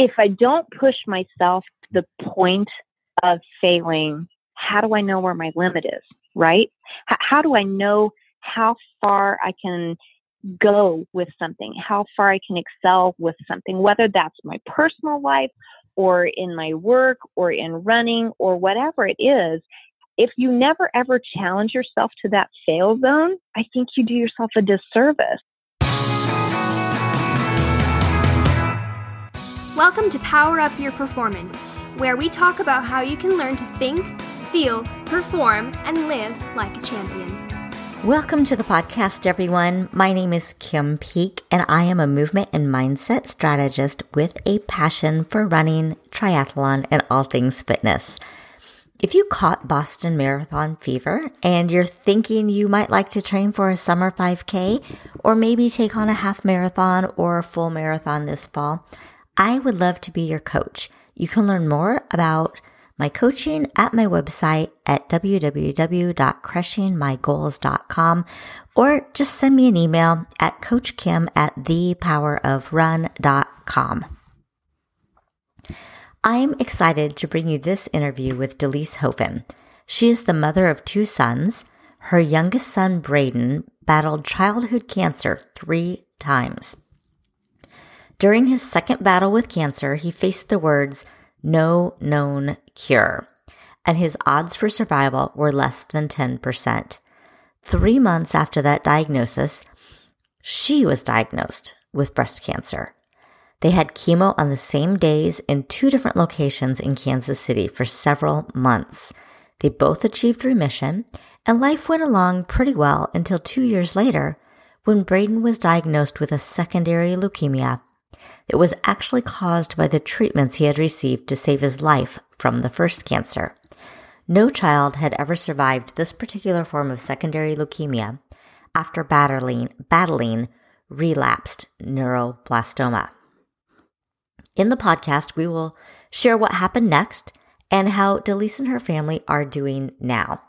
if I don't push myself to the point of failing, how do I know where my limit is, right? H- how do I know how far I can go with something, how far I can excel with something, whether that's my personal life or in my work or in running or whatever it is. If you never ever challenge yourself to that fail zone, I think you do yourself a disservice. Welcome to Power Up Your Performance, where we talk about how you can learn to think, feel, perform, and live like a champion. Welcome to the podcast, everyone. My name is Kim Peek, and I am a movement and mindset strategist with a passion for running, triathlon, and all things fitness. If you caught Boston Marathon fever and you're thinking you might like to train for a summer 5K or maybe take on a half marathon or a full marathon this fall, I would love to be your coach. You can learn more about my coaching at my website at www.crushingmygoals.com or just send me an email at coachkim at thepowerofrun.com. I'm excited to bring you this interview with Delise Hofen. She is the mother of two sons. Her youngest son, Braden, battled childhood cancer three times. During his second battle with cancer, he faced the words, no known cure, and his odds for survival were less than 10%. Three months after that diagnosis, she was diagnosed with breast cancer. They had chemo on the same days in two different locations in Kansas City for several months. They both achieved remission, and life went along pretty well until two years later when Braden was diagnosed with a secondary leukemia it was actually caused by the treatments he had received to save his life from the first cancer. No child had ever survived this particular form of secondary leukemia after battling, battling relapsed neuroblastoma. In the podcast, we will share what happened next and how Delise and her family are doing now.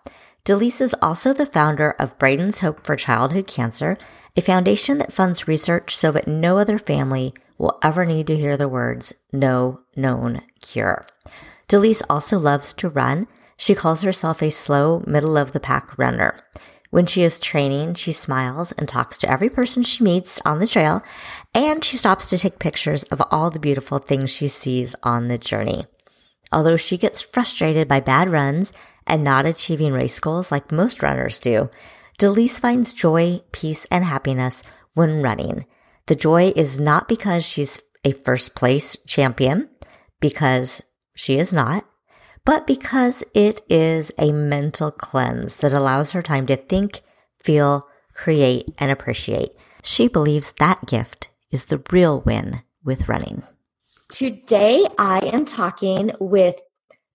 Delise is also the founder of Braden's Hope for Childhood Cancer, a foundation that funds research so that no other family will ever need to hear the words no known cure. Delise also loves to run. She calls herself a slow, middle of the pack runner. When she is training, she smiles and talks to every person she meets on the trail, and she stops to take pictures of all the beautiful things she sees on the journey. Although she gets frustrated by bad runs and not achieving race goals like most runners do, Delise finds joy, peace, and happiness when running. The joy is not because she's a first place champion, because she is not, but because it is a mental cleanse that allows her time to think, feel, create, and appreciate. She believes that gift is the real win with running. Today, I am talking with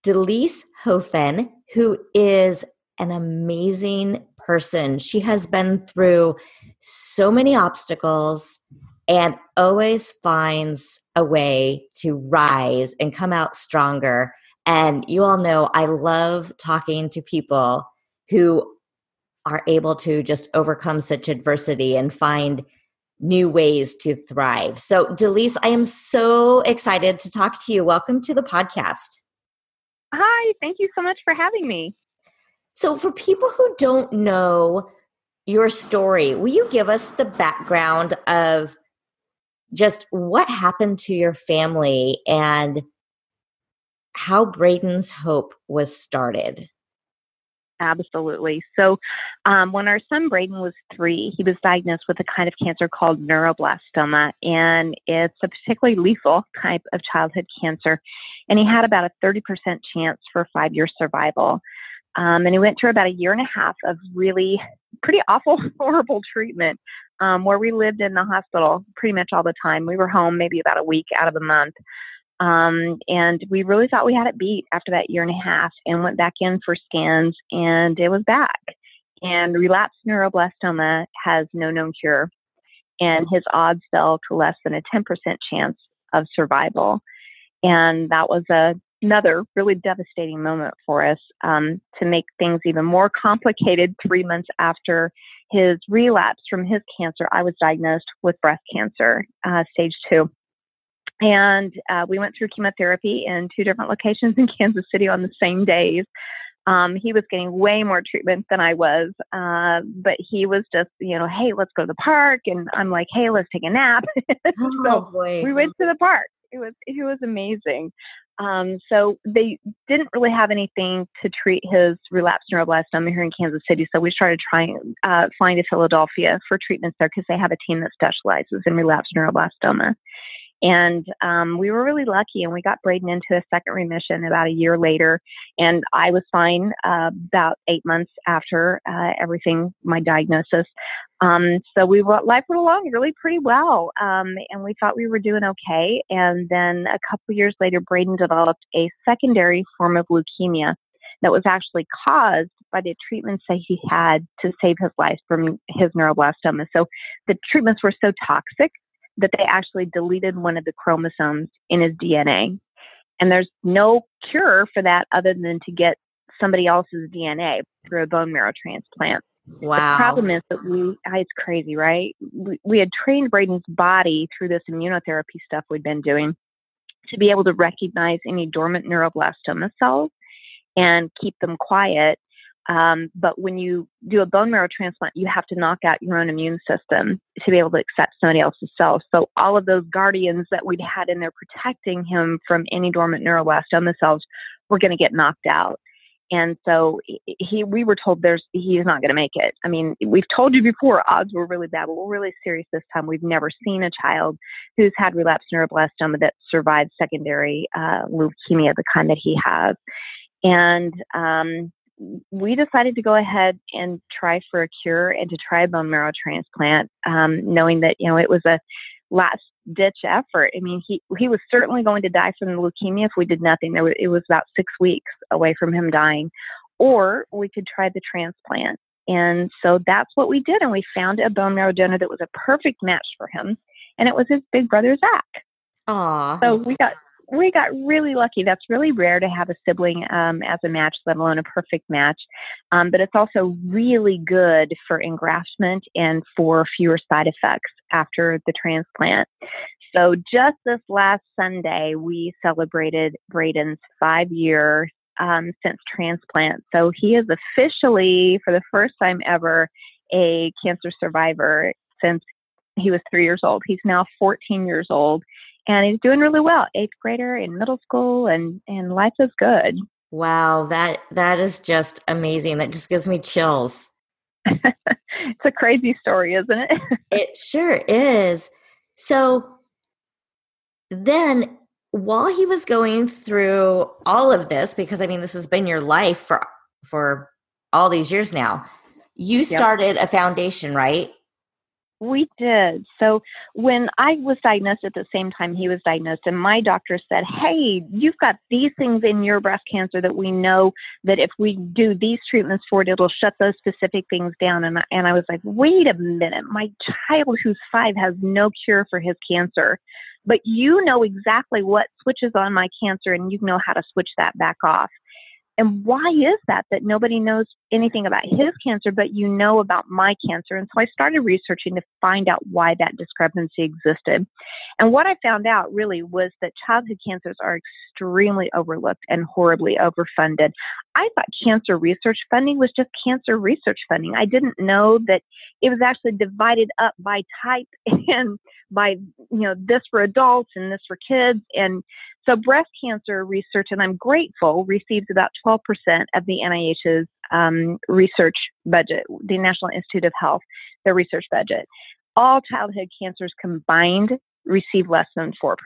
Delise Hofen, who is an amazing person. She has been through so many obstacles and always finds a way to rise and come out stronger. And you all know I love talking to people who are able to just overcome such adversity and find new ways to thrive. So, Delise, I am so excited to talk to you. Welcome to the podcast. Hi, thank you so much for having me. So, for people who don't know your story, will you give us the background of just what happened to your family and how Braden's Hope was started. Absolutely. So, um, when our son Braden was three, he was diagnosed with a kind of cancer called neuroblastoma, and it's a particularly lethal type of childhood cancer. And he had about a 30% chance for five year survival. Um, and he went through about a year and a half of really pretty awful, horrible treatment um, where we lived in the hospital pretty much all the time. We were home maybe about a week out of a month. Um, and we really thought we had it beat after that year and a half and went back in for scans and it was back. And relapsed neuroblastoma has no known cure. And his odds fell to less than a 10% chance of survival. And that was a, another really devastating moment for us um, to make things even more complicated three months after his relapse from his cancer, I was diagnosed with breast cancer, uh, stage two. And uh, we went through chemotherapy in two different locations in Kansas City on the same days. Um, he was getting way more treatment than I was, uh, but he was just, you know, hey, let's go to the park, and I'm like, hey, let's take a nap. Oh, so boy. we went to the park. It was it was amazing. Um, so they didn't really have anything to treat his relapsed neuroblastoma here in Kansas City. So we started trying uh, flying to Philadelphia for treatments there because they have a team that specializes in relapsed neuroblastoma. And um, we were really lucky, and we got Braden into a second remission about a year later. And I was fine uh, about eight months after uh, everything, my diagnosis. Um, so we life went along really pretty well, um, and we thought we were doing okay. And then a couple years later, Braden developed a secondary form of leukemia that was actually caused by the treatments that he had to save his life from his neuroblastoma. So the treatments were so toxic that they actually deleted one of the chromosomes in his DNA. And there's no cure for that other than to get somebody else's DNA through a bone marrow transplant. Wow. The problem is that we, ah, it's crazy, right? We, we had trained Braden's body through this immunotherapy stuff we'd been doing to be able to recognize any dormant neuroblastoma cells and keep them quiet um, but when you do a bone marrow transplant, you have to knock out your own immune system to be able to accept somebody else's cells. So all of those guardians that we'd had in there protecting him from any dormant neuroblastoma cells were going to get knocked out. And so he, we were told there's, he's not going to make it. I mean, we've told you before, odds were really bad, but we're really serious this time. We've never seen a child who's had relapsed neuroblastoma that survived secondary uh, leukemia, the kind that he has. And um, we decided to go ahead and try for a cure and to try a bone marrow transplant, um, knowing that you know it was a last ditch effort. I mean, he he was certainly going to die from the leukemia if we did nothing. There was, it was about six weeks away from him dying, or we could try the transplant. And so that's what we did, and we found a bone marrow donor that was a perfect match for him, and it was his big brother Zach. Aww. So we got we got really lucky. That's really rare to have a sibling um, as a match, let alone a perfect match. Um, but it's also really good for engraftment and for fewer side effects after the transplant. So just this last Sunday, we celebrated Braden's five year um, since transplant. So he is officially, for the first time ever, a cancer survivor since he was three years old. He's now 14 years old and he's doing really well. Eighth grader in middle school, and and life is good. Wow, that that is just amazing. That just gives me chills. it's a crazy story, isn't it? it sure is. So then while he was going through all of this because I mean this has been your life for for all these years now. You started yep. a foundation, right? We did. So when I was diagnosed at the same time he was diagnosed, and my doctor said, Hey, you've got these things in your breast cancer that we know that if we do these treatments for it, it'll shut those specific things down. And I, and I was like, Wait a minute. My child who's five has no cure for his cancer, but you know exactly what switches on my cancer and you know how to switch that back off. And why is that that nobody knows anything about his cancer, but you know about my cancer? And so I started researching to find out why that discrepancy existed. And what I found out really was that childhood cancers are extremely overlooked and horribly overfunded. I thought cancer research funding was just cancer research funding. I didn't know that it was actually divided up by type and by, you know, this for adults and this for kids. And so breast cancer research, and I'm grateful, receives about 12% of the NIH's um, research budget, the National Institute of Health, their research budget. All childhood cancers combined receive less than 4%.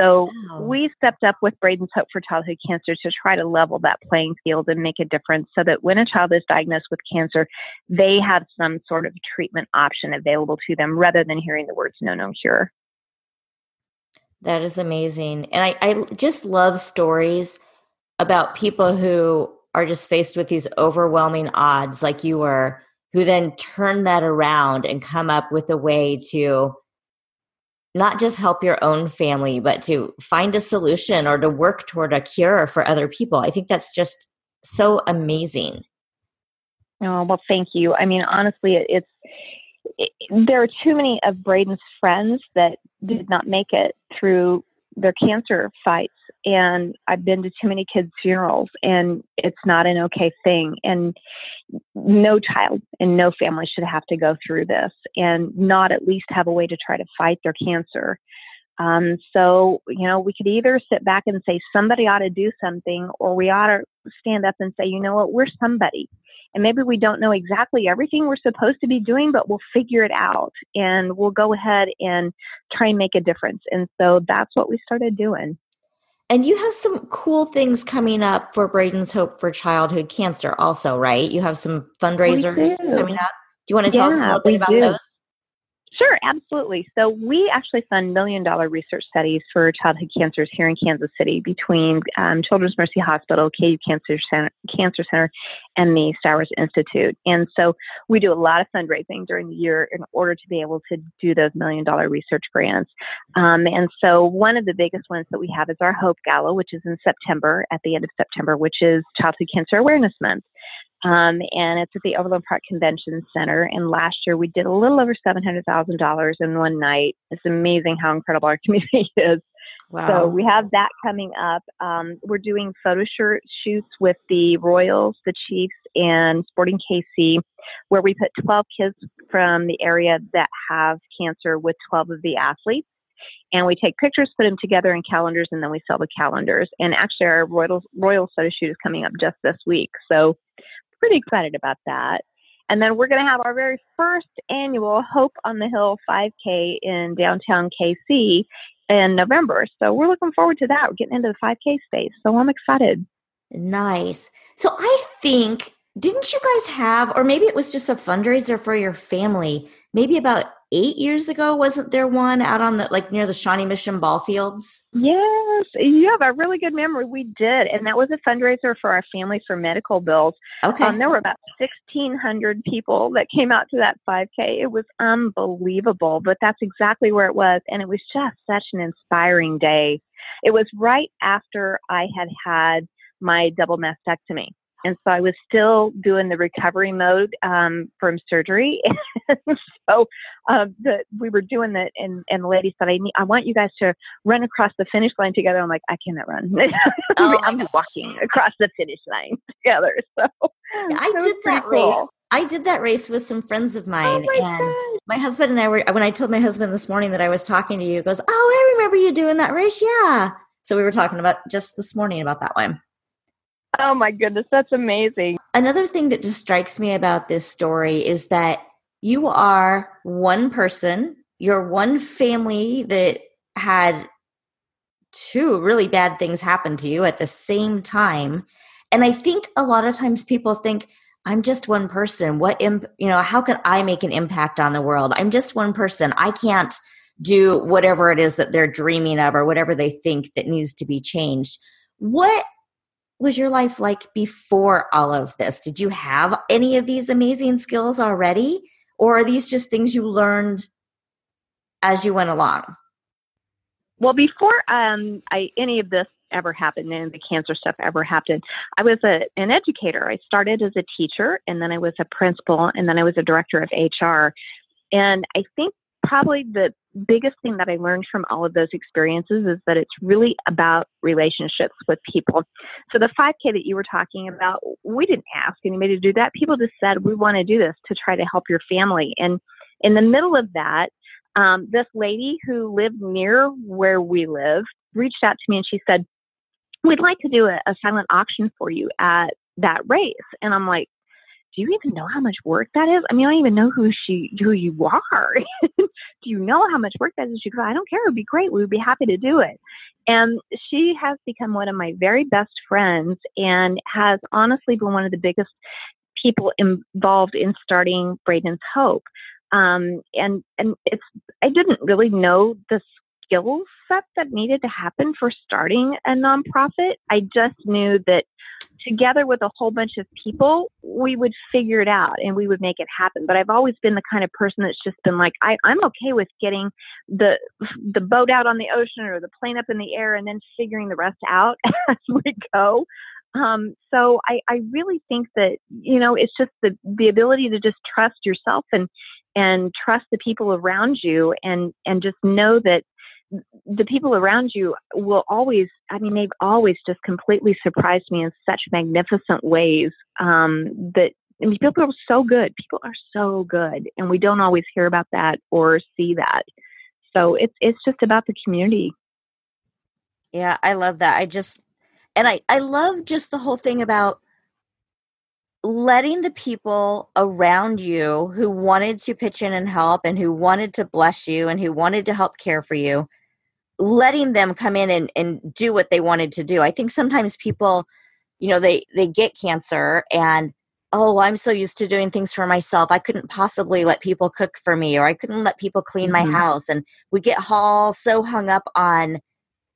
So wow. we stepped up with Braden's Hope for Childhood Cancer to try to level that playing field and make a difference so that when a child is diagnosed with cancer, they have some sort of treatment option available to them rather than hearing the words no, no cure. That is amazing. And I, I just love stories about people who are just faced with these overwhelming odds, like you were, who then turn that around and come up with a way to not just help your own family, but to find a solution or to work toward a cure for other people. I think that's just so amazing. Oh, well, thank you. I mean, honestly, it's, it, there are too many of Braden's friends that did not make it through their cancer fights and I've been to too many kids' funerals, and it's not an okay thing. And no child and no family should have to go through this and not at least have a way to try to fight their cancer. Um, so, you know, we could either sit back and say somebody ought to do something, or we ought to stand up and say, you know what, we're somebody. And maybe we don't know exactly everything we're supposed to be doing, but we'll figure it out and we'll go ahead and try and make a difference. And so that's what we started doing. And you have some cool things coming up for Braden's Hope for Childhood Cancer, also, right? You have some fundraisers coming up. Do you want to tell yeah, us a little bit about do. those? Sure, absolutely. So we actually fund million dollar research studies for childhood cancers here in Kansas City between um, Children's Mercy Hospital, KU Cancer Center, Cancer Center, and the Stowers Institute. And so we do a lot of fundraising during the year in order to be able to do those million dollar research grants. Um, and so one of the biggest ones that we have is our Hope Gala, which is in September, at the end of September, which is Childhood Cancer Awareness Month. Um, and it's at the Overland Park Convention Center. And last year we did a little over $700,000 in one night. It's amazing how incredible our community is. Wow. So we have that coming up. Um, we're doing photo shirt shoots with the Royals, the Chiefs, and Sporting KC, where we put 12 kids from the area that have cancer with 12 of the athletes. And we take pictures, put them together in calendars, and then we sell the calendars. And actually, our Royals, Royals photo shoot is coming up just this week. So pretty excited about that. And then we're going to have our very first annual Hope on the Hill 5K in downtown KC in November. So we're looking forward to that. We're getting into the 5K space. So I'm excited. Nice. So I think, didn't you guys have, or maybe it was just a fundraiser for your family, maybe about eight years ago wasn't there one out on the like near the shawnee mission ball fields? Yes you have a really good memory we did and that was a fundraiser for our families for medical bills. Okay. Um, there were about 1600 people that came out to that 5k it was unbelievable but that's exactly where it was and it was just such an inspiring day. It was right after i had had my double mastectomy and so I was still doing the recovery mode um, from surgery. so uh, the, we were doing that, and, and the lady said, I, need, I want you guys to run across the finish line together. I'm like, I cannot run. oh, I'm walking across the finish line together. So yeah, I did that race. I did that race with some friends of oh mine, oh my and my husband and I were. When I told my husband this morning that I was talking to you, he goes, "Oh, I remember you doing that race, yeah." So we were talking about just this morning about that one. Oh my goodness, that's amazing. Another thing that just strikes me about this story is that you are one person, you're one family that had two really bad things happen to you at the same time. And I think a lot of times people think, I'm just one person. What, imp- you know, how can I make an impact on the world? I'm just one person. I can't do whatever it is that they're dreaming of or whatever they think that needs to be changed. What was your life like before all of this? Did you have any of these amazing skills already? Or are these just things you learned as you went along? Well, before um, I, any of this ever happened and the cancer stuff ever happened, I was a, an educator. I started as a teacher and then I was a principal and then I was a director of HR. And I think probably the biggest thing that I learned from all of those experiences is that it's really about relationships with people. So the 5K that you were talking about, we didn't ask anybody to do that. People just said, we want to do this to try to help your family. And in the middle of that, um, this lady who lived near where we live reached out to me and she said, we'd like to do a, a silent auction for you at that race. And I'm like, do you even know how much work that is? I mean, I don't even know who she, who you are. do you know how much work that is? She goes, I don't care. It would be great. We would be happy to do it. And she has become one of my very best friends and has honestly been one of the biggest people involved in starting Braden's Hope. Um, and, and it's, I didn't really know the skill set that needed to happen for starting a nonprofit. I just knew that together with a whole bunch of people, we would figure it out and we would make it happen. But I've always been the kind of person that's just been like, I, I'm okay with getting the the boat out on the ocean or the plane up in the air and then figuring the rest out as we go. Um, so I, I really think that you know it's just the the ability to just trust yourself and and trust the people around you and and just know that the people around you will always i mean they've always just completely surprised me in such magnificent ways um, that I mean, people are so good. People are so good, and we don't always hear about that or see that. So it's it's just about the community. Yeah, I love that. I just and I I love just the whole thing about letting the people around you who wanted to pitch in and help and who wanted to bless you and who wanted to help care for you letting them come in and, and do what they wanted to do i think sometimes people you know they they get cancer and oh i'm so used to doing things for myself i couldn't possibly let people cook for me or i couldn't let people clean mm-hmm. my house and we get all so hung up on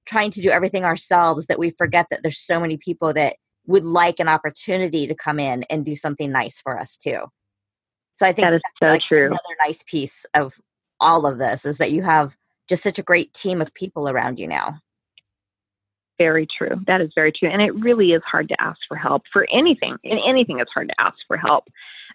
trying to do everything ourselves that we forget that there's so many people that would like an opportunity to come in and do something nice for us too. So I think that is so like true. Another nice piece of all of this is that you have just such a great team of people around you now. Very true. That is very true. And it really is hard to ask for help for anything. In anything, it's hard to ask for help.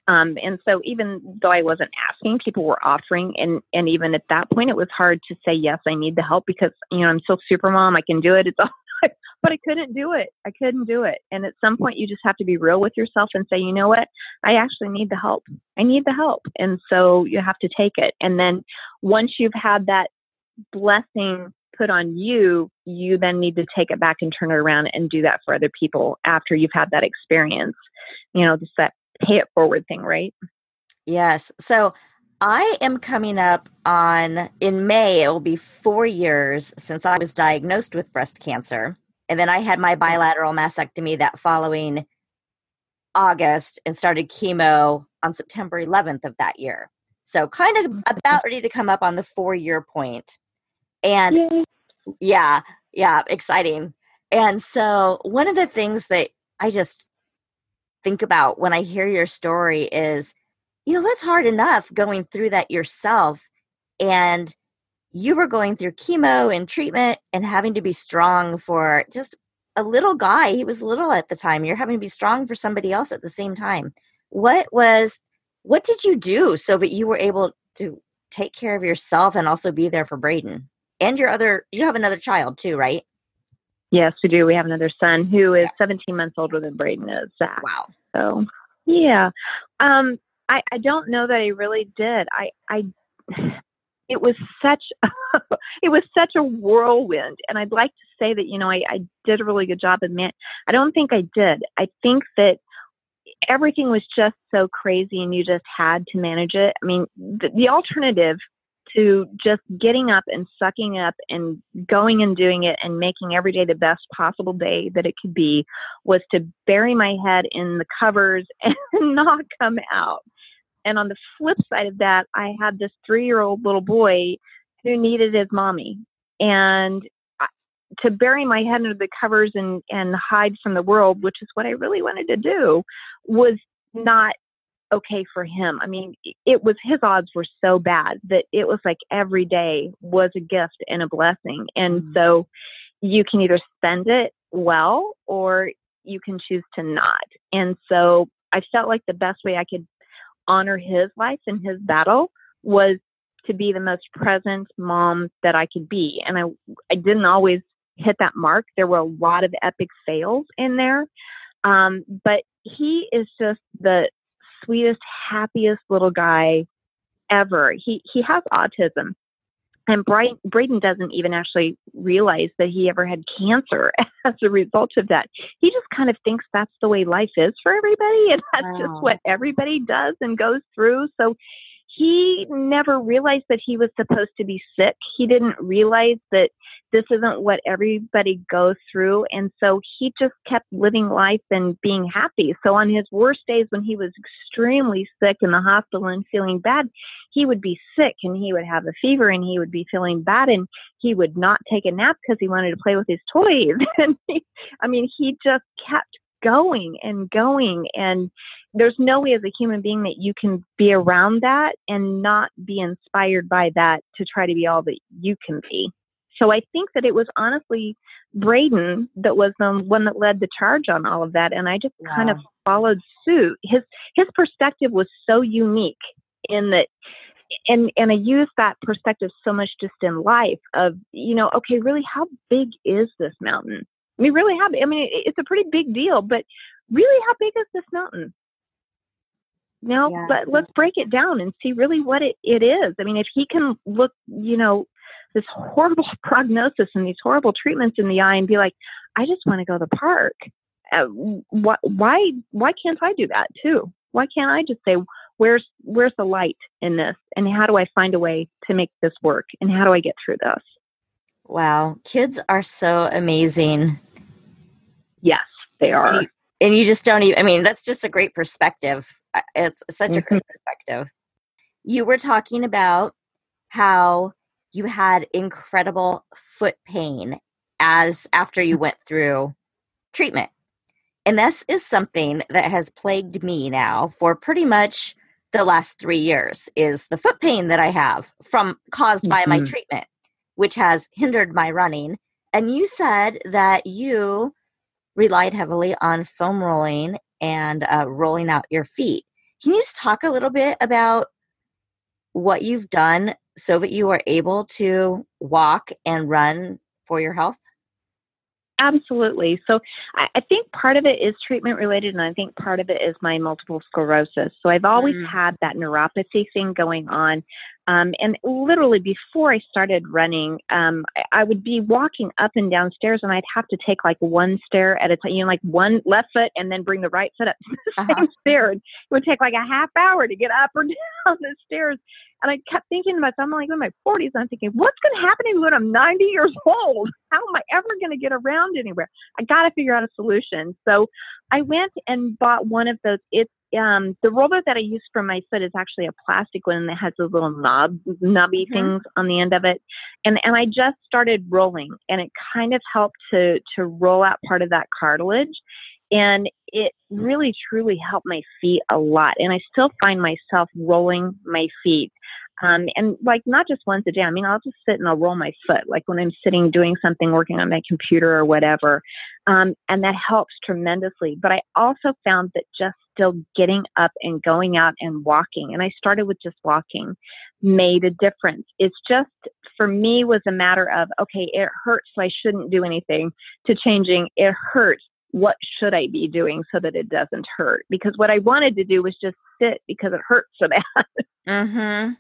Um, and so even though I wasn't asking, people were offering, and and even at that point, it was hard to say yes. I need the help because you know I'm still super mom. I can do it. It's all but I couldn't do it. I couldn't do it. And at some point, you just have to be real with yourself and say, you know what? I actually need the help. I need the help. And so you have to take it. And then once you've had that blessing put on you, you then need to take it back and turn it around and do that for other people after you've had that experience. You know, just that pay it forward thing, right? Yes. So I am coming up on, in May, it will be four years since I was diagnosed with breast cancer. And then I had my mm-hmm. bilateral mastectomy that following August and started chemo on September 11th of that year. So kind of mm-hmm. about ready to come up on the four year point. And Yay. yeah, yeah, exciting. And so one of the things that I just think about when I hear your story is you know, that's hard enough going through that yourself. And you were going through chemo and treatment and having to be strong for just a little guy. He was little at the time. You're having to be strong for somebody else at the same time. What was, what did you do so that you were able to take care of yourself and also be there for Braden and your other, you have another child too, right? Yes, we do. We have another son who is yeah. 17 months older than Braden is. Zach. Wow. So, yeah. Um, I, I don't know that I really did. I, I, it was such, a, it was such a whirlwind. And I'd like to say that, you know, I, I did a really good job of man. I don't think I did. I think that everything was just so crazy and you just had to manage it. I mean, the, the alternative to just getting up and sucking up and going and doing it and making every day the best possible day that it could be was to bury my head in the covers and not come out. And on the flip side of that, I had this three year old little boy who needed his mommy. And to bury my head under the covers and, and hide from the world, which is what I really wanted to do, was not okay for him. I mean, it was his odds were so bad that it was like every day was a gift and a blessing. And mm-hmm. so you can either spend it well or you can choose to not. And so I felt like the best way I could honor his life and his battle was to be the most present mom that I could be. And I, I didn't always hit that mark. There were a lot of epic fails in there. Um, but he is just the sweetest, happiest little guy ever. He, he has autism and Brian, Braden doesn't even actually realize that he ever had cancer as a result of that. He just kind of thinks that's the way life is for everybody, and that's wow. just what everybody does and goes through. So he never realized that he was supposed to be sick. He didn't realize that this isn't what everybody goes through. And so he just kept living life and being happy. So on his worst days when he was extremely sick in the hospital and feeling bad, he would be sick and he would have a fever and he would be feeling bad and he would not take a nap because he wanted to play with his toys. and he, I mean, he just kept going and going and there's no way as a human being that you can be around that and not be inspired by that to try to be all that you can be. So I think that it was honestly Braden that was the one that led the charge on all of that, and I just wow. kind of followed suit. His his perspective was so unique in that and and I use that perspective so much just in life of you know okay really how big is this mountain I mean really how I mean it's a pretty big deal but really how big is this mountain? No yeah. but let's break it down and see really what it, it is. I mean if he can look you know this horrible prognosis and these horrible treatments in the eye and be like I just want to go to the park uh, why why why can't I do that too? Why can't I just say where's where's the light in this? And how do i find a way to make this work? And how do i get through this? Wow. Kids are so amazing yes they are and you, and you just don't even i mean that's just a great perspective it's such mm-hmm. a great mm-hmm. perspective you were talking about how you had incredible foot pain as after you went through treatment and this is something that has plagued me now for pretty much the last three years is the foot pain that I have from caused mm-hmm. by my mm-hmm. treatment, which has hindered my running. And you said that you relied heavily on foam rolling and uh, rolling out your feet. Can you just talk a little bit about what you've done so that you are able to walk and run for your health? Absolutely. So I, I, think part of it is treatment related, and I think part of it is my multiple sclerosis. So I've always mm. had that neuropathy thing going on. Um, and literally before I started running, um, I, I, would be walking up and down stairs, and I'd have to take like one stair at a time, you know, like one left foot, and then bring the right foot up the uh-huh. same stair. It would take like a half hour to get up or down the stairs. And I kept thinking to myself, I'm like in my 40s, I'm thinking, what's going to happen to me when I'm 90 years old? How am I ever going to get around anywhere? I got to figure out a solution. So I went and bought one of those. It's um, the roller that I use for my foot is actually a plastic one that has those little knob, knobby mm-hmm. things on the end of it. And and I just started rolling, and it kind of helped to to roll out part of that cartilage and it really truly helped my feet a lot and i still find myself rolling my feet um, and like not just once a day i mean i'll just sit and i'll roll my foot like when i'm sitting doing something working on my computer or whatever um, and that helps tremendously but i also found that just still getting up and going out and walking and i started with just walking made a difference it's just for me was a matter of okay it hurts so i shouldn't do anything to changing it hurts what should I be doing so that it doesn't hurt? Because what I wanted to do was just sit because it hurts so bad. mhm.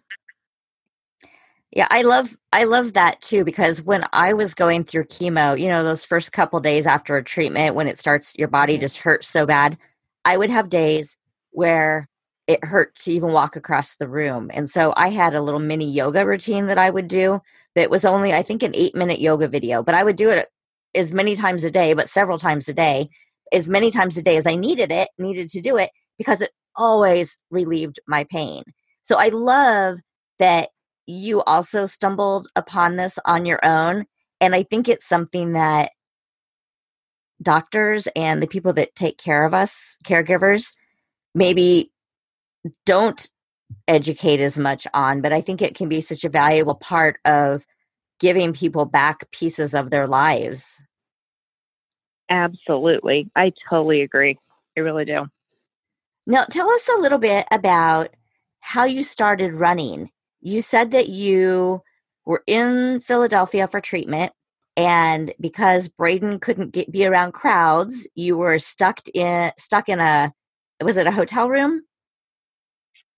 Yeah, I love I love that too because when I was going through chemo, you know, those first couple days after a treatment when it starts your body mm-hmm. just hurts so bad, I would have days where it hurt to even walk across the room. And so I had a little mini yoga routine that I would do that was only I think an 8 minute yoga video, but I would do it as many times a day, but several times a day, as many times a day as I needed it, needed to do it because it always relieved my pain. So I love that you also stumbled upon this on your own. And I think it's something that doctors and the people that take care of us, caregivers, maybe don't educate as much on, but I think it can be such a valuable part of giving people back pieces of their lives. Absolutely. I totally agree. I really do. Now, tell us a little bit about how you started running. You said that you were in Philadelphia for treatment, and because Braden couldn't get, be around crowds, you were stuck in stuck in a was it a hotel room?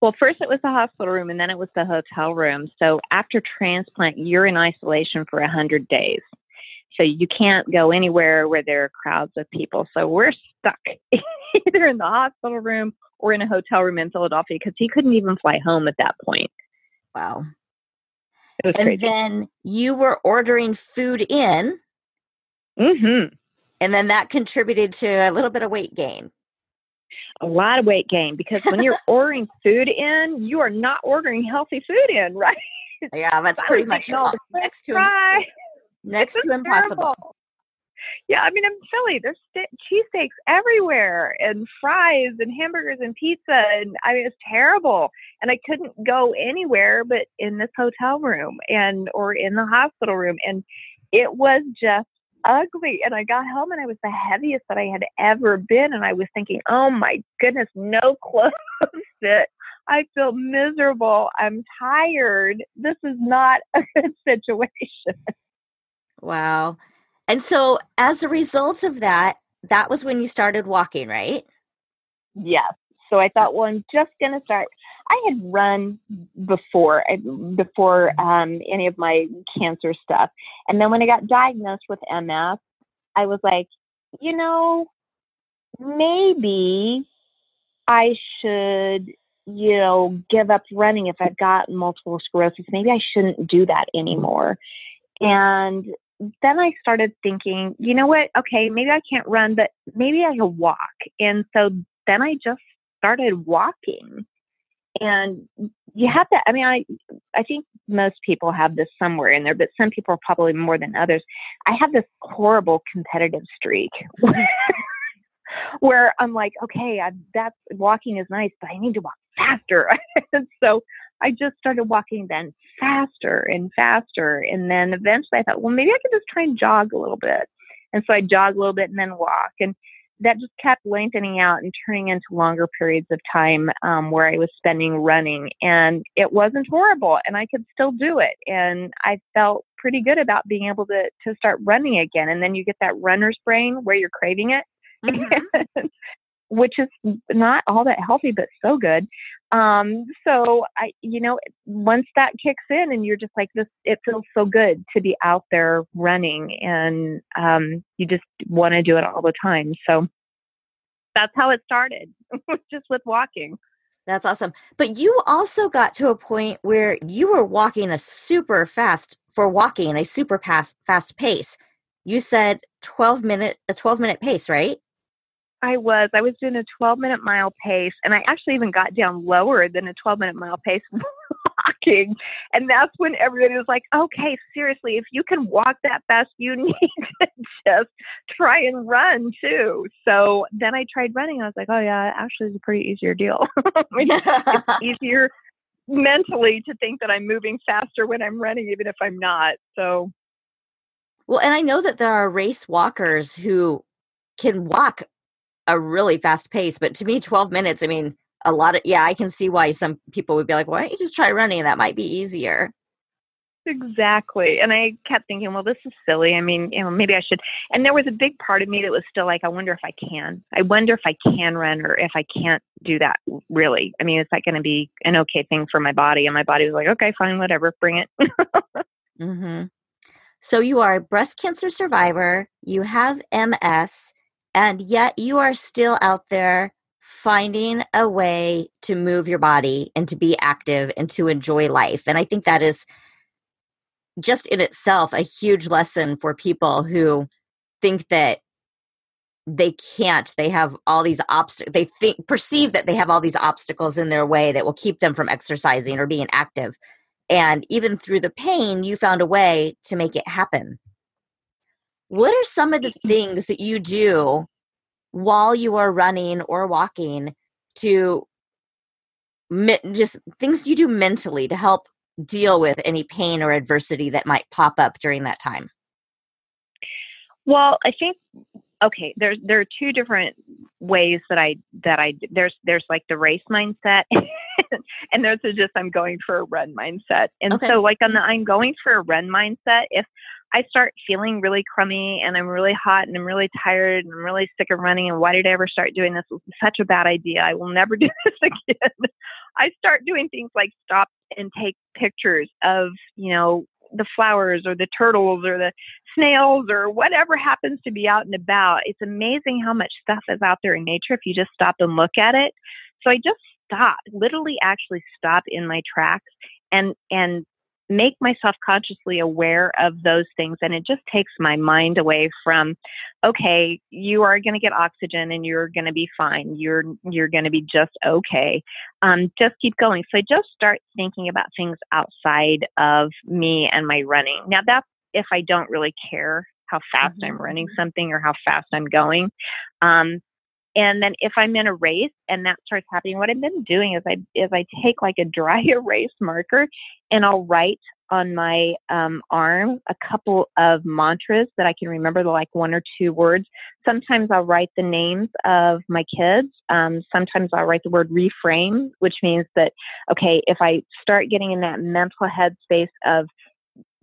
Well, first it was the hospital room, and then it was the hotel room. So after transplant, you're in isolation for a hundred days. So you can't go anywhere where there are crowds of people. So we're stuck either in the hospital room or in a hotel room in Philadelphia because he couldn't even fly home at that point. Wow. and crazy. then you were ordering food in. Mm-hmm. And then that contributed to a little bit of weight gain a lot of weight gain because when you're ordering food in, you are not ordering healthy food in, right? Yeah, that's pretty much all next to next to impossible. Terrible. Yeah, I mean, in Philly, there's st- cheesesteaks everywhere, and fries, and hamburgers, and pizza, and I mean, it's terrible. And I couldn't go anywhere but in this hotel room and or in the hospital room, and it was just ugly. And I got home and I was the heaviest that I had ever been. And I was thinking, oh my goodness, no clothes fit I feel miserable. I'm tired. This is not a good situation. Wow. And so, as a result of that, that was when you started walking, right? Yes. So I thought, well, I'm just going to start. I had run before, before um, any of my cancer stuff, and then when I got diagnosed with MS, I was like, you know, maybe I should, you know, give up running if I've got multiple sclerosis. Maybe I shouldn't do that anymore. And then I started thinking, you know what? Okay, maybe I can't run, but maybe I can walk. And so then I just started walking. And you have to, I mean, I, I think most people have this somewhere in there, but some people are probably more than others. I have this horrible competitive streak where I'm like, okay, I, that's walking is nice, but I need to walk faster. so I just started walking then faster and faster. And then eventually I thought, well, maybe I could just try and jog a little bit. And so I jog a little bit and then walk. And that just kept lengthening out and turning into longer periods of time um, where I was spending running. And it wasn't horrible and I could still do it. And I felt pretty good about being able to, to start running again. And then you get that runner's brain where you're craving it. Mm-hmm. which is not all that healthy, but so good. Um, so I, you know, once that kicks in and you're just like this, it feels so good to be out there running and, um, you just want to do it all the time. So that's how it started just with walking. That's awesome. But you also got to a point where you were walking a super fast for walking a super fast fast pace. You said 12 minute a 12 minute pace, right? I was. I was doing a 12 minute mile pace, and I actually even got down lower than a 12 minute mile pace walking. And that's when everybody was like, okay, seriously, if you can walk that fast, you need to just try and run too. So then I tried running. I was like, oh, yeah, actually, it's a pretty easier deal. it's easier mentally to think that I'm moving faster when I'm running, even if I'm not. So. Well, and I know that there are race walkers who can walk a really fast pace. But to me, 12 minutes, I mean, a lot of, yeah, I can see why some people would be like, why don't you just try running? That might be easier. Exactly. And I kept thinking, well, this is silly. I mean, you know, maybe I should. And there was a big part of me that was still like, I wonder if I can. I wonder if I can run or if I can't do that really. I mean, is that going to be an okay thing for my body? And my body was like, okay, fine, whatever, bring it. mm-hmm. So you are a breast cancer survivor, you have MS, and yet you are still out there finding a way to move your body and to be active and to enjoy life. And I think that is just in itself a huge lesson for people who think that they can't they have all these obstacles they think perceive that they have all these obstacles in their way that will keep them from exercising or being active and even through the pain you found a way to make it happen what are some of the mm-hmm. things that you do while you are running or walking to just things you do mentally to help deal with any pain or adversity that might pop up during that time? Well, I think okay, there's there are two different ways that I that I there's there's like the race mindset and there's just I'm going for a run mindset. And okay. so like on the mm-hmm. I'm going for a run mindset, if I start feeling really crummy and I'm really hot and I'm really tired and I'm really sick of running. And why did I ever start doing this? It was such a bad idea. I will never do this again. I start doing things like stop and take pictures of, you know, the flowers or the turtles or the snails or whatever happens to be out and about. It's amazing how much stuff is out there in nature if you just stop and look at it. So I just stop, literally actually stop in my tracks and and make myself consciously aware of those things and it just takes my mind away from okay you are going to get oxygen and you're going to be fine. You're you're going to be just okay. Um, just keep going. So i just start thinking about things outside of me and my running. Now that's if i don't really care how fast mm-hmm. i'm running something or how fast i'm going um, and then if I'm in a race and that starts happening, what I've been doing is I is I take like a dry erase marker and I'll write on my um, arm a couple of mantras that I can remember, like one or two words. Sometimes I'll write the names of my kids. Um, sometimes I'll write the word reframe, which means that, okay, if I start getting in that mental headspace of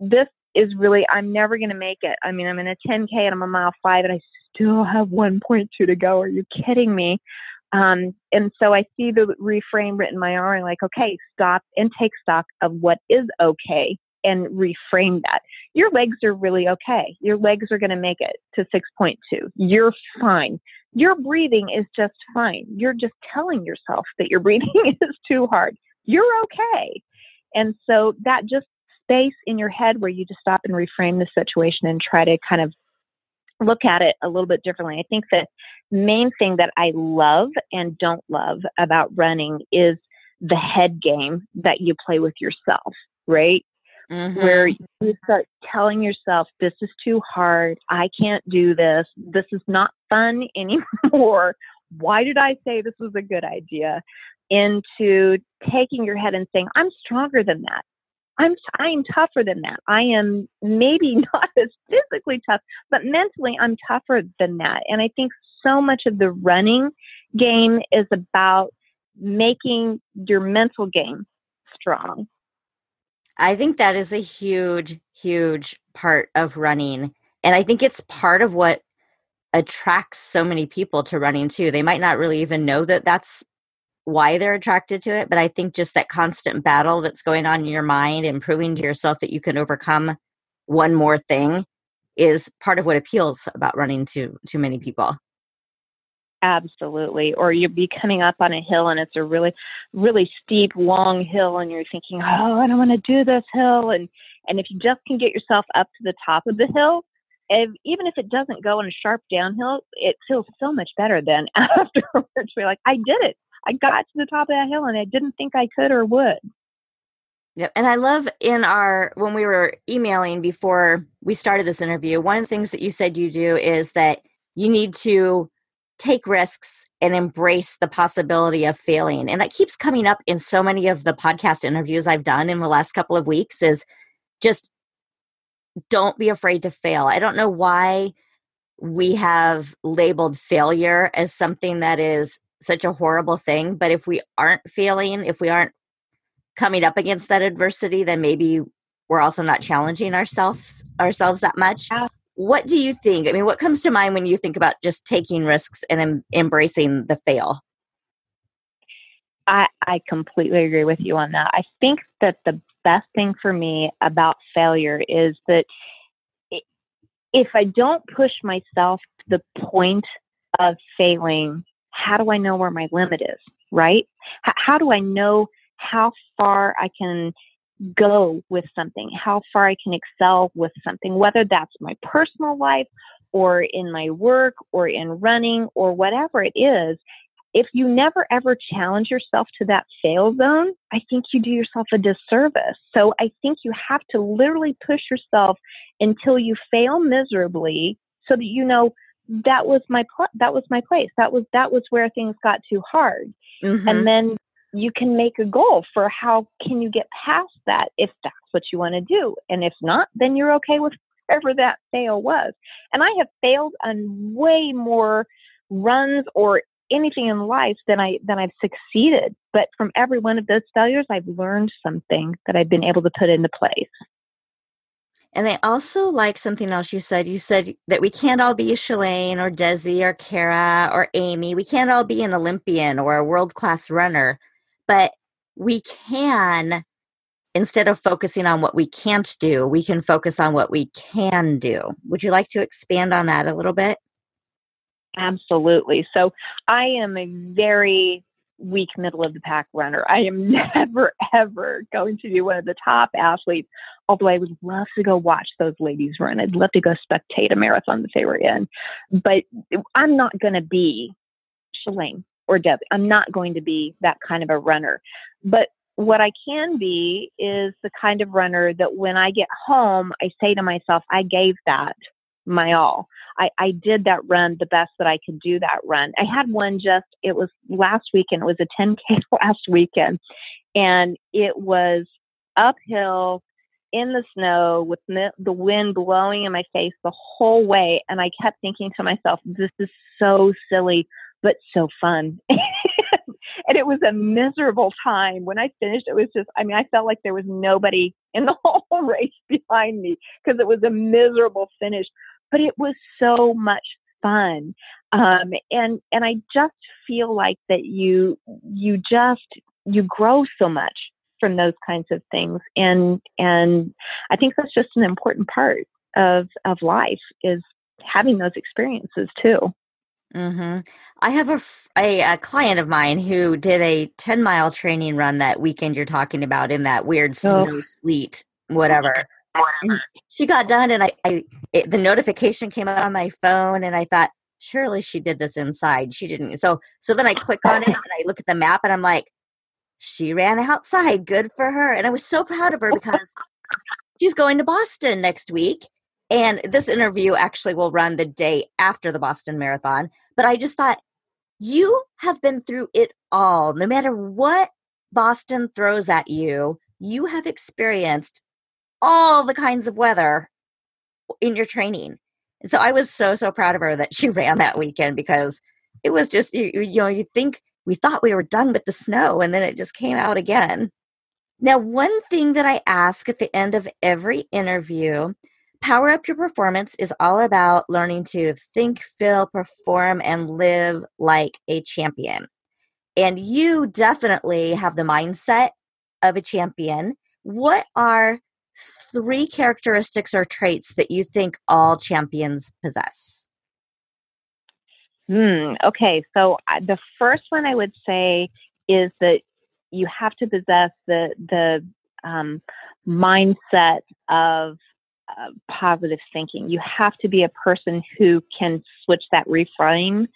this is really, I'm never going to make it. I mean, I'm in a 10K and I'm a mile five and I still have 1.2 to go. Are you kidding me? Um, and so I see the reframe written my arm, like, okay, stop and take stock of what is okay and reframe that. Your legs are really okay. Your legs are going to make it to 6.2. You're fine. Your breathing is just fine. You're just telling yourself that your breathing is too hard. You're okay. And so that just space in your head where you just stop and reframe the situation and try to kind of look at it a little bit differently. I think the main thing that I love and don't love about running is the head game that you play with yourself, right? Mm-hmm. Where you start telling yourself, this is too hard. I can't do this. This is not fun anymore. Why did I say this was a good idea? Into taking your head and saying, I'm stronger than that. I'm I'm tougher than that. I am maybe not as physically tough, but mentally I'm tougher than that. And I think so much of the running game is about making your mental game strong. I think that is a huge huge part of running. And I think it's part of what attracts so many people to running too. They might not really even know that that's why they're attracted to it, but I think just that constant battle that's going on in your mind and proving to yourself that you can overcome one more thing is part of what appeals about running to too many people. Absolutely. Or you'll be coming up on a hill and it's a really, really steep, long hill, and you're thinking, "Oh, I don't want to do this hill." And and if you just can get yourself up to the top of the hill, if, even if it doesn't go in a sharp downhill, it feels so much better than afterwards. We're like, "I did it. I got to the top of that hill and I didn't think I could or would. Yep. And I love in our, when we were emailing before we started this interview, one of the things that you said you do is that you need to take risks and embrace the possibility of failing. And that keeps coming up in so many of the podcast interviews I've done in the last couple of weeks is just don't be afraid to fail. I don't know why we have labeled failure as something that is such a horrible thing. But if we aren't failing, if we aren't coming up against that adversity, then maybe we're also not challenging ourselves ourselves that much. Yeah. What do you think? I mean, what comes to mind when you think about just taking risks and em- embracing the fail? I, I completely agree with you on that. I think that the best thing for me about failure is that if I don't push myself to the point of failing, how do I know where my limit is, right? H- how do I know how far I can go with something, how far I can excel with something, whether that's my personal life or in my work or in running or whatever it is. If you never ever challenge yourself to that fail zone, I think you do yourself a disservice. So I think you have to literally push yourself until you fail miserably so that you know that was my pl- that was my place. That was that was where things got too hard. Mm-hmm. And then you can make a goal for how can you get past that if that's what you want to do. And if not, then you're okay with wherever that fail was. And I have failed on way more runs or anything in life than I than I've succeeded. But from every one of those failures, I've learned something that I've been able to put into place. And I also like something else you said. You said that we can't all be Shalane or Desi or Kara or Amy. We can't all be an Olympian or a world class runner, but we can, instead of focusing on what we can't do, we can focus on what we can do. Would you like to expand on that a little bit? Absolutely. So I am a very weak middle of the pack runner. I am never, ever going to be one of the top athletes, although I would love to go watch those ladies run. I'd love to go spectate a marathon that they were in. But I'm not going to be Shalane or Deb. I'm not going to be that kind of a runner. But what I can be is the kind of runner that when I get home, I say to myself, I gave that my all. I, I did that run the best that I could do that run. I had one just, it was last weekend, it was a 10K last weekend, and it was uphill in the snow with the wind blowing in my face the whole way. And I kept thinking to myself, this is so silly, but so fun. and it was a miserable time. When I finished, it was just, I mean, I felt like there was nobody in the whole race behind me because it was a miserable finish, but it was so much fun. Um, and, and I just feel like that you, you just, you grow so much from those kinds of things. And, and I think that's just an important part of, of life is having those experiences too. Mm-hmm. I have a, a, a, client of mine who did a 10 mile training run that weekend you're talking about in that weird oh. snow, sleet, whatever. She got done, and I, I it, the notification came up on my phone, and I thought, surely she did this inside. She didn't. So, so then I click on it and I look at the map, and I'm like, she ran outside. Good for her. And I was so proud of her because she's going to Boston next week and this interview actually will run the day after the Boston Marathon. But I just thought, you have been through it all. No matter what Boston throws at you, you have experienced all the kinds of weather in your training. And so I was so, so proud of her that she ran that weekend because it was just, you, you know, you think we thought we were done with the snow and then it just came out again. Now, one thing that I ask at the end of every interview Power Up Your Performance is all about learning to think, feel, perform, and live like a champion. And you definitely have the mindset of a champion. What are three characteristics or traits that you think all champions possess? Hmm, okay, so the first one I would say is that you have to possess the the um, mindset of uh, positive thinking. You have to be a person who can switch that reframe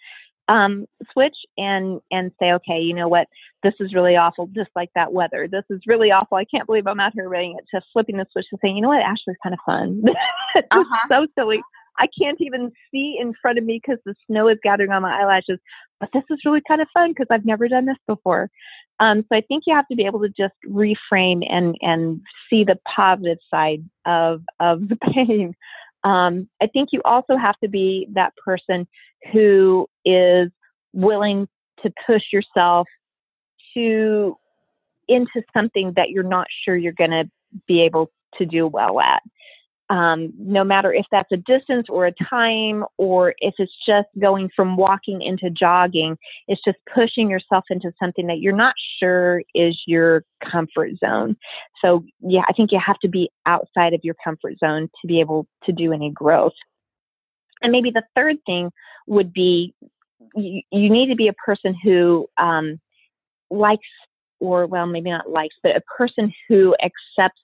um, switch and and say, okay, you know what, this is really awful, just like that weather. This is really awful. I can't believe I'm out here running it. To flipping the switch and saying, you know what, Ashley's kind of fun. it's uh-huh. so silly. I can't even see in front of me because the snow is gathering on my eyelashes. But this is really kind of fun because I've never done this before. Um, so I think you have to be able to just reframe and and see the positive side of of the pain. Um, I think you also have to be that person who is willing to push yourself to into something that you're not sure you're going to be able to do well at um, no matter if that's a distance or a time or if it's just going from walking into jogging, it's just pushing yourself into something that you're not sure is your comfort zone. So, yeah, I think you have to be outside of your comfort zone to be able to do any growth. And maybe the third thing would be you, you need to be a person who um, likes or well maybe not likes but a person who accepts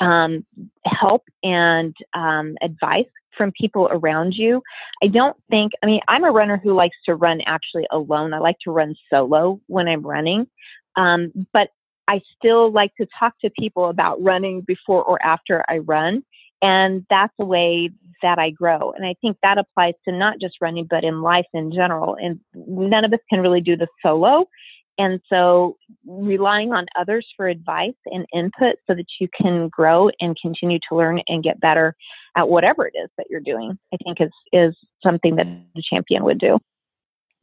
um, help and um, advice from people around you. I don't think, I mean, I'm a runner who likes to run actually alone. I like to run solo when I'm running. Um, but I still like to talk to people about running before or after I run. And that's a way that I grow. And I think that applies to not just running, but in life in general. And none of us can really do this solo. And so relying on others for advice and input so that you can grow and continue to learn and get better at whatever it is that you're doing, I think is, is something that the champion would do.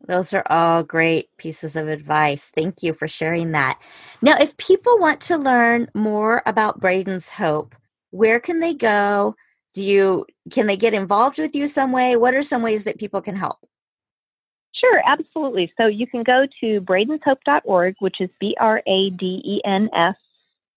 Those are all great pieces of advice. Thank you for sharing that. Now, if people want to learn more about Braden's Hope, where can they go? Do you can they get involved with you some way? What are some ways that people can help? Sure, absolutely. So you can go to bradenshope.org, which is B R A D E N S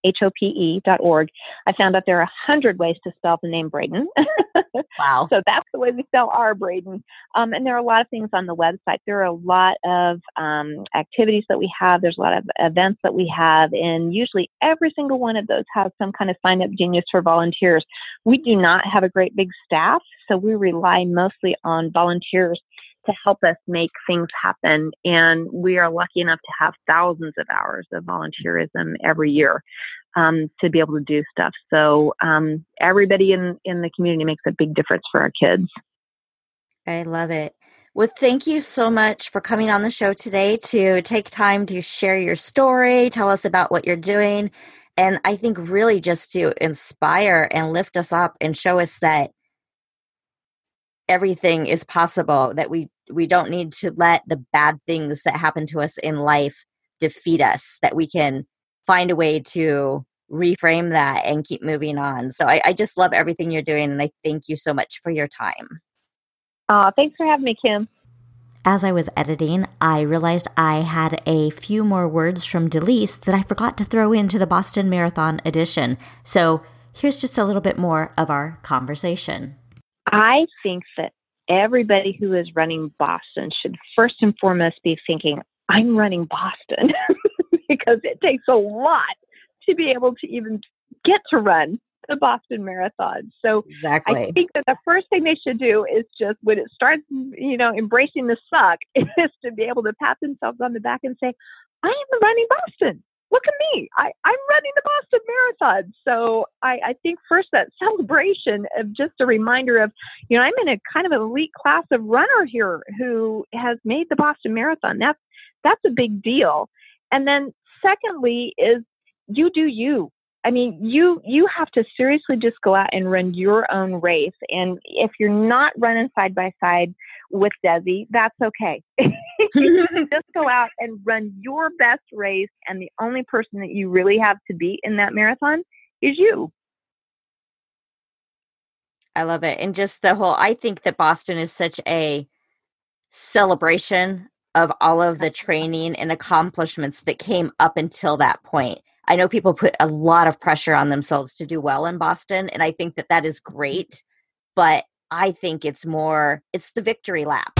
H O P E dot org. I found out there are a hundred ways to spell the name Braden. wow. so that's the way we spell our Braden. Um, and there are a lot of things on the website. There are a lot of um, activities that we have. There's a lot of events that we have. And usually every single one of those has some kind of sign up genius for volunteers. We do not have a great big staff, so we rely mostly on volunteers to help us make things happen. And we are lucky enough to have thousands of hours of volunteerism every year um, to be able to do stuff. So um, everybody in, in the community makes a big difference for our kids. I love it. Well, thank you so much for coming on the show today to take time to share your story, tell us about what you're doing, and I think really just to inspire and lift us up and show us that everything is possible that we we don't need to let the bad things that happen to us in life defeat us that we can find a way to reframe that and keep moving on so I, I just love everything you're doing and i thank you so much for your time uh, thanks for having me kim as I was editing, I realized I had a few more words from Delise that I forgot to throw into the Boston Marathon edition. So here's just a little bit more of our conversation. I think that everybody who is running Boston should first and foremost be thinking, I'm running Boston because it takes a lot to be able to even get to run the Boston Marathon. So exactly. I think that the first thing they should do is just when it starts, you know, embracing the suck is to be able to pat themselves on the back and say, I am running Boston look at me. I, I'm running the Boston Marathon. So I, I think first that celebration of just a reminder of, you know, I'm in a kind of an elite class of runner here who has made the Boston Marathon. That's that's a big deal. And then secondly is you do you. I mean, you you have to seriously just go out and run your own race. And if you're not running side by side with Desi, that's okay. just go out and run your best race, and the only person that you really have to beat in that marathon is you. I love it. And just the whole, I think that Boston is such a celebration of all of the training and accomplishments that came up until that point. I know people put a lot of pressure on themselves to do well in Boston, and I think that that is great. But I think it's more, it's the victory lap.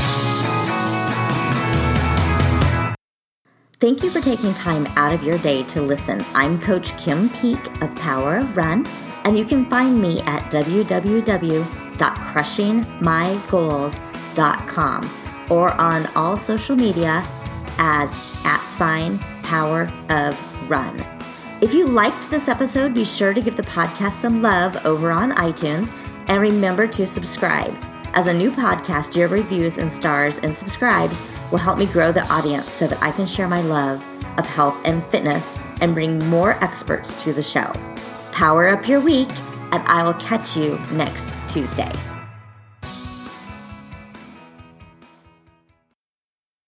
Thank you for taking time out of your day to listen. I'm Coach Kim Peek of Power of Run, and you can find me at www.crushingmygoals.com or on all social media as at sign Power of Run. If you liked this episode, be sure to give the podcast some love over on iTunes and remember to subscribe. As a new podcast, your reviews and stars and subscribes will help me grow the audience so that I can share my love of health and fitness and bring more experts to the show. Power up your week, and I will catch you next Tuesday.